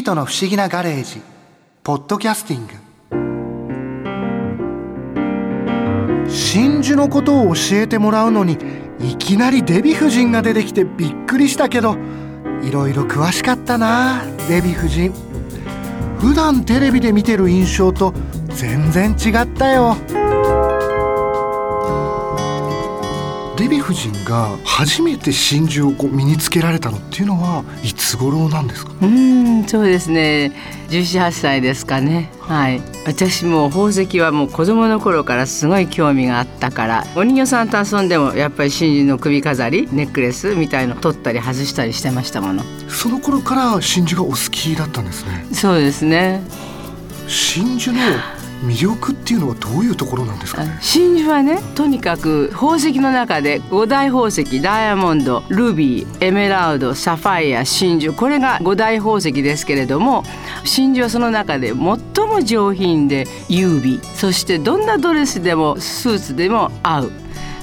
ートの不思議なガレージ。ポッドキャスティング。真珠のことを教えてもらうのにいきなりデヴィ夫人が出てきてびっくりしたけどいろいろ詳しかったなデヴィ夫人。普段テレビで見てる印象と全然違ったよ。デヴィ夫人が初めて真珠をこう身につけられたのっていうのはいつ頃なんですか？うんそうですね。1718歳ですかね。はい。私も宝石はもう子供の頃からすごい興味があったからお人形さんと遊んでもやっぱり真珠の首飾りネックレスみたいの取ったり外したりしてましたもの。その頃から真珠がお好きだったんですね。そうですね。真珠の魅力っていうのはどういうところなんですかね？真珠はねとにかく宝石の中で五大宝石ダイヤモンドルビーエメラルドサファイア真珠。これが五大宝石ですけれども真珠はその中で最も上品で優美。そしてどんなドレスでもスーツでも合う。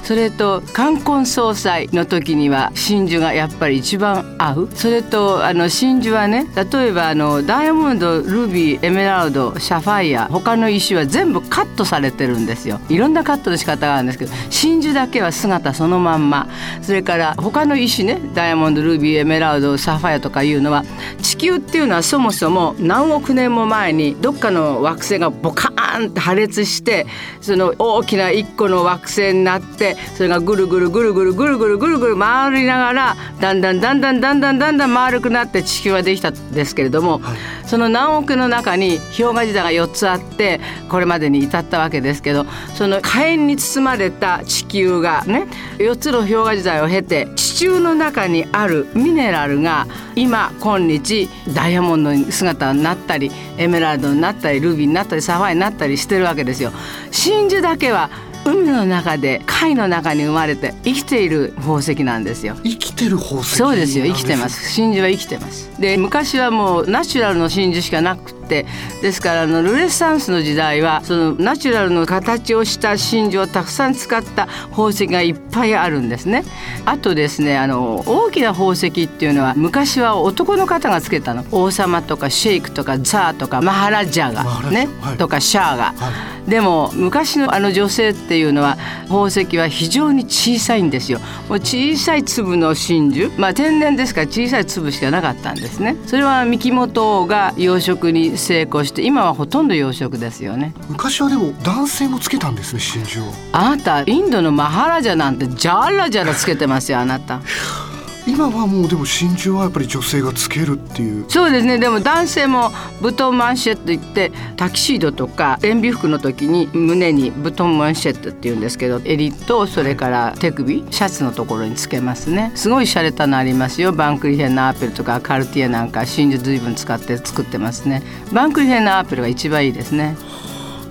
それと冠婚葬祭の時には真珠がやっぱり一番合う。それとあの真珠はね例えばあのダイヤモンドルビーエメラルドシャファイア他の石は全部カットされてるんですよ。いろんなカットの仕方があるんですけど真珠だけは姿そのまんま。それから他の石ねダイヤモンドルビーエメラルドサファイアとかいうのは地球っていうのはそもそも何億年も前にどっかの惑星がボカーンって破裂してその大きな一個の惑星になってそれがぐるぐるぐるぐるぐるぐるぐるぐる回りながらだんだんだんだんだんだんだんだん丸くなって地球はできたんですけれども、はい、その何億の中に氷河時代が4つあってこれまでに至ったわけですけどその火炎に包まれた地球がね4つの氷河時代を経て地中の中にあるミネラルが今今日ダイヤモンドに姿になったりエメラルドになったりルビーになったりサファイになったりしてるわけですよ。真珠だけは海の中で貝の中に生まれて生きている宝石なんですよ。生きてる宝石そうですよ生きてます。真珠は生きてます。で昔はもうナチュラルの真珠しかなくてですからあのルネッサンスの時代はそのナチュラルの形をした真珠をたくさん使った宝石がいっぱいあるんですね。あとですねあの大きな宝石っていうのは昔は男の方がつけたの。王様とかシェイクとかザーとかマハラジャがね、はい、とかシャーが、はい。でも昔のあの女性っていうのは宝石は非常に小さいんですよ。もう小さい粒の真珠。まあ天然ですから小さい粒しかなかったんですね。それは三木本が養殖に成功して今はほとんど養殖ですよね。昔はでも男性もつけたんですね真珠を。あなたインドのマハラジャなんてジャラジャラつけてますよあなた 今はもうでも真珠はやっぱり女性がつけるっていう。そうですね。でも男性もブトンマンシェット言ってタキシードとか塩ビ服の時に胸にブトンマンシェットって言うんですけど襟とそれから手首シャツのところにつけますね。すごい洒落たのありますよ。バンクリヘンナアーペルとかカルティエなんか真珠随分使って作ってますね。バンクリヘンナアーペルが一番いいですね。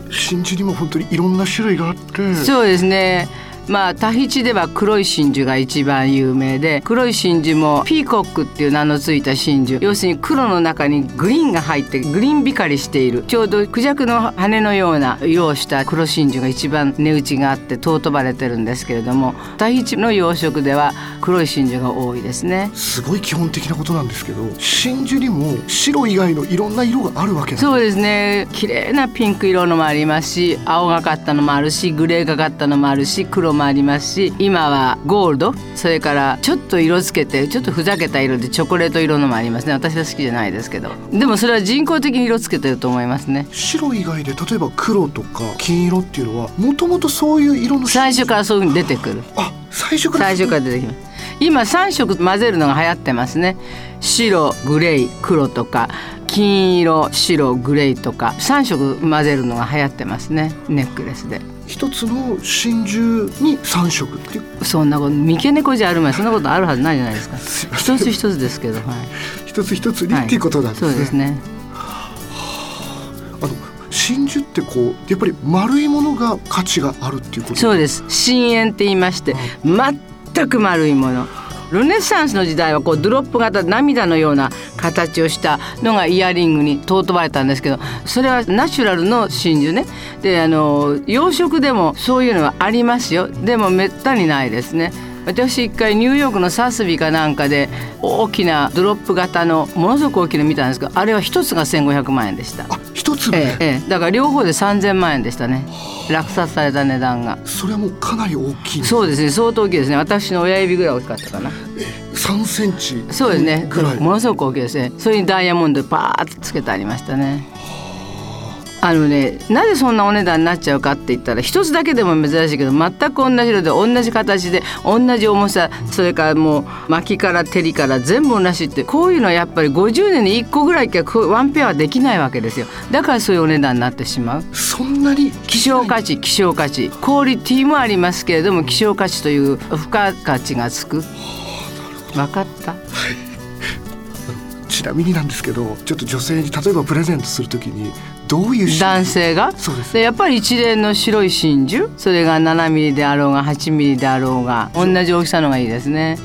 真珠にも本当にいろんな種類があって。そうですねまあタヒチでは黒い真珠が一番有名で黒い真珠もピーコックっていう名の付いた真珠。要するに黒の中にグリーンが入ってグリーン光りしている。ちょうどクジャクの羽のような色をした黒真珠が一番値打ちがあって尊ばれてるんですけれどもタヒチの養殖では黒い真珠が多いですね。すごい基本的なことなんですけど真珠にも白以外のいろんな色があるわけそうですね。綺麗なピンク色のもありますし青がかったのもあるしグレーがかったのもあるし黒もありますし今はゴールドそれからちょっと色つけてちょっとふざけた色でチョコレート色のもありますね。私は好きじゃないですけど。でもそれは人工的に色つけてると思いますね。白以外で例えば黒とか金色っていうのはもともとそういう色の最初からそういうふうに出てくる。あ最初から最初から出てきます今3色混ぜるのが流行ってますね。白グレー黒とか金色白グレーとか3色混ぜるのが流行ってますね。ネックレスで。一つの真珠に3色っていう。そんなこと三毛猫じゃあるまい。そんなことあるはずないじゃないですか。一つ一つですけど、はい、一つ一つに、っていうことなんですね、そうですね。あの真珠ってこうやっぱり丸いものが価値があるっていうことそうです。真円って言いまして、全く丸いものルネサンスの時代はこうドロップ型涙のような形をした。のがイヤリングに尊ばれた。んですけどそれはナチュラルの真珠ねであの養殖でもそういうのはありますよでもめった。にないですね私一回ニューヨークのサスビかなんかで大きなドロップ型のものすごく大きなの見た。んですけどあれは一つが1500万円でした。一つね、ええええ、だから両方で3000万円でしたね。落札された値段が。それはもうかなり大きいそうですね。相当大きいですね。私の親指ぐらい大きかったかな。3センチそうですね。ぐらい。ものすごく大きいですね。それにダイヤモンドパーッとつけてありましたねあのねなぜそんなお値段になっちゃうかって言ったら一つだけでも珍しいけど全く同じ色で同じ形で同じ重さそれからもう巻きから照りから全部同じってこういうのはやっぱり50年に1個ぐらいしかワンペアはできないわけですよ。だからそういうお値段になってしまう。そんなに？希少価値希少価値。クオリティもありますけれども希少価値という付加価値がつく。分かった？ちなみになんですけどちょっと女性に例えばプレゼントするときにどういう男性が？そうです。でやっぱり一連の白い真珠？それが7ミリであろうが8ミリであろうが同じ大きさのがいいですね。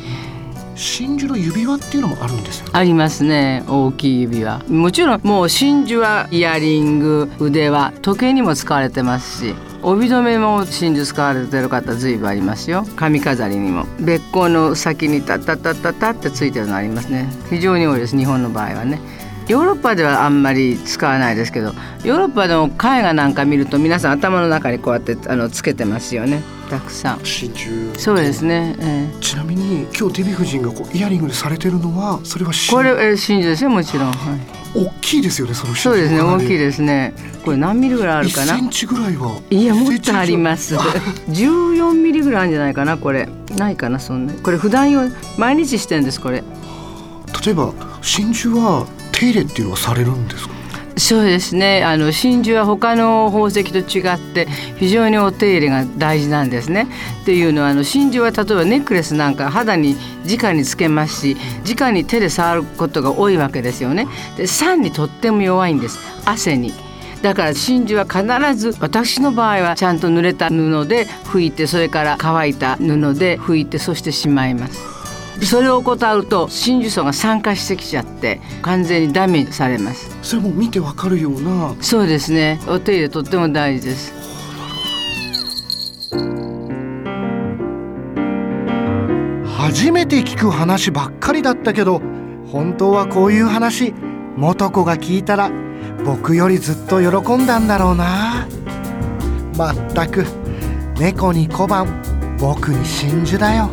真珠の指輪っていうのもあるんですよね。ありますね大きい指輪。もちろんもう真珠はイヤリング腕輪時計にも使われてますし帯留めも真珠使われてる方ずいぶんありますよ。髪飾りにも。べっ甲の先にタッタッタッタッタってついてるのありますね。非常に多いです日本の場合はね。ヨーロッパではあんまり使わないですけどヨーロッパでも絵画なんか見ると皆さん頭の中にこうやってあのつけてますよね。たくさん。真珠そうですね、ええ。ちなみに今日デヴィ夫人がこうイヤリングでされてるのはそれは真これえ真珠ですよもちろん、はい、大きいですよねその真そうですね大きいすですね。これ何ミリぐらいあるかな？1センチぐらいは。いやもっとあります。14 ミリぐらいあるんじゃないかなこれ。ないかなそんな。これ普段用毎日してんですこれ。例えば真珠は手入れっていうのはされるんですか？そうですねあの真珠は他の宝石と違って非常にお手入れが大事なんですね。っていうのはあの真珠は例えばネックレスなんか肌に直につけますし直に手で触ることが多いわけですよね。で酸にとっても弱いんです汗に。だから真珠は必ず私の場合はちゃんと濡れた布で拭いてそれから乾いた布で拭いてそしてしまいます。それを怠ると真珠層が酸化してきちゃって完全にダメージされます。それも見てわかるようなそうですね。お手入れとっても大事です。初めて聞く話ばっかりだったけど本当はこういう話元子が聞いたら僕よりずっと喜んだんだろうなまったく猫に小判僕に真珠だよ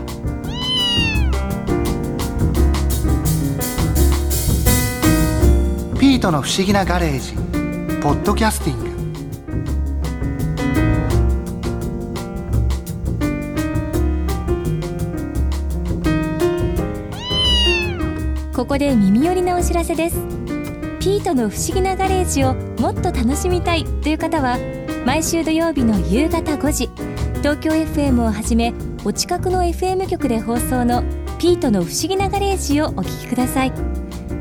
ピートの不思議なガレージ。ポッドキャスティング。ここで耳寄りなお知らせです。ピートの不思議なガレージをもっと楽しみたいという方は毎週土曜日の夕方5時東京 FM をはじめお近くの FM 局で放送のピートの不思議なガレージをお聞きください。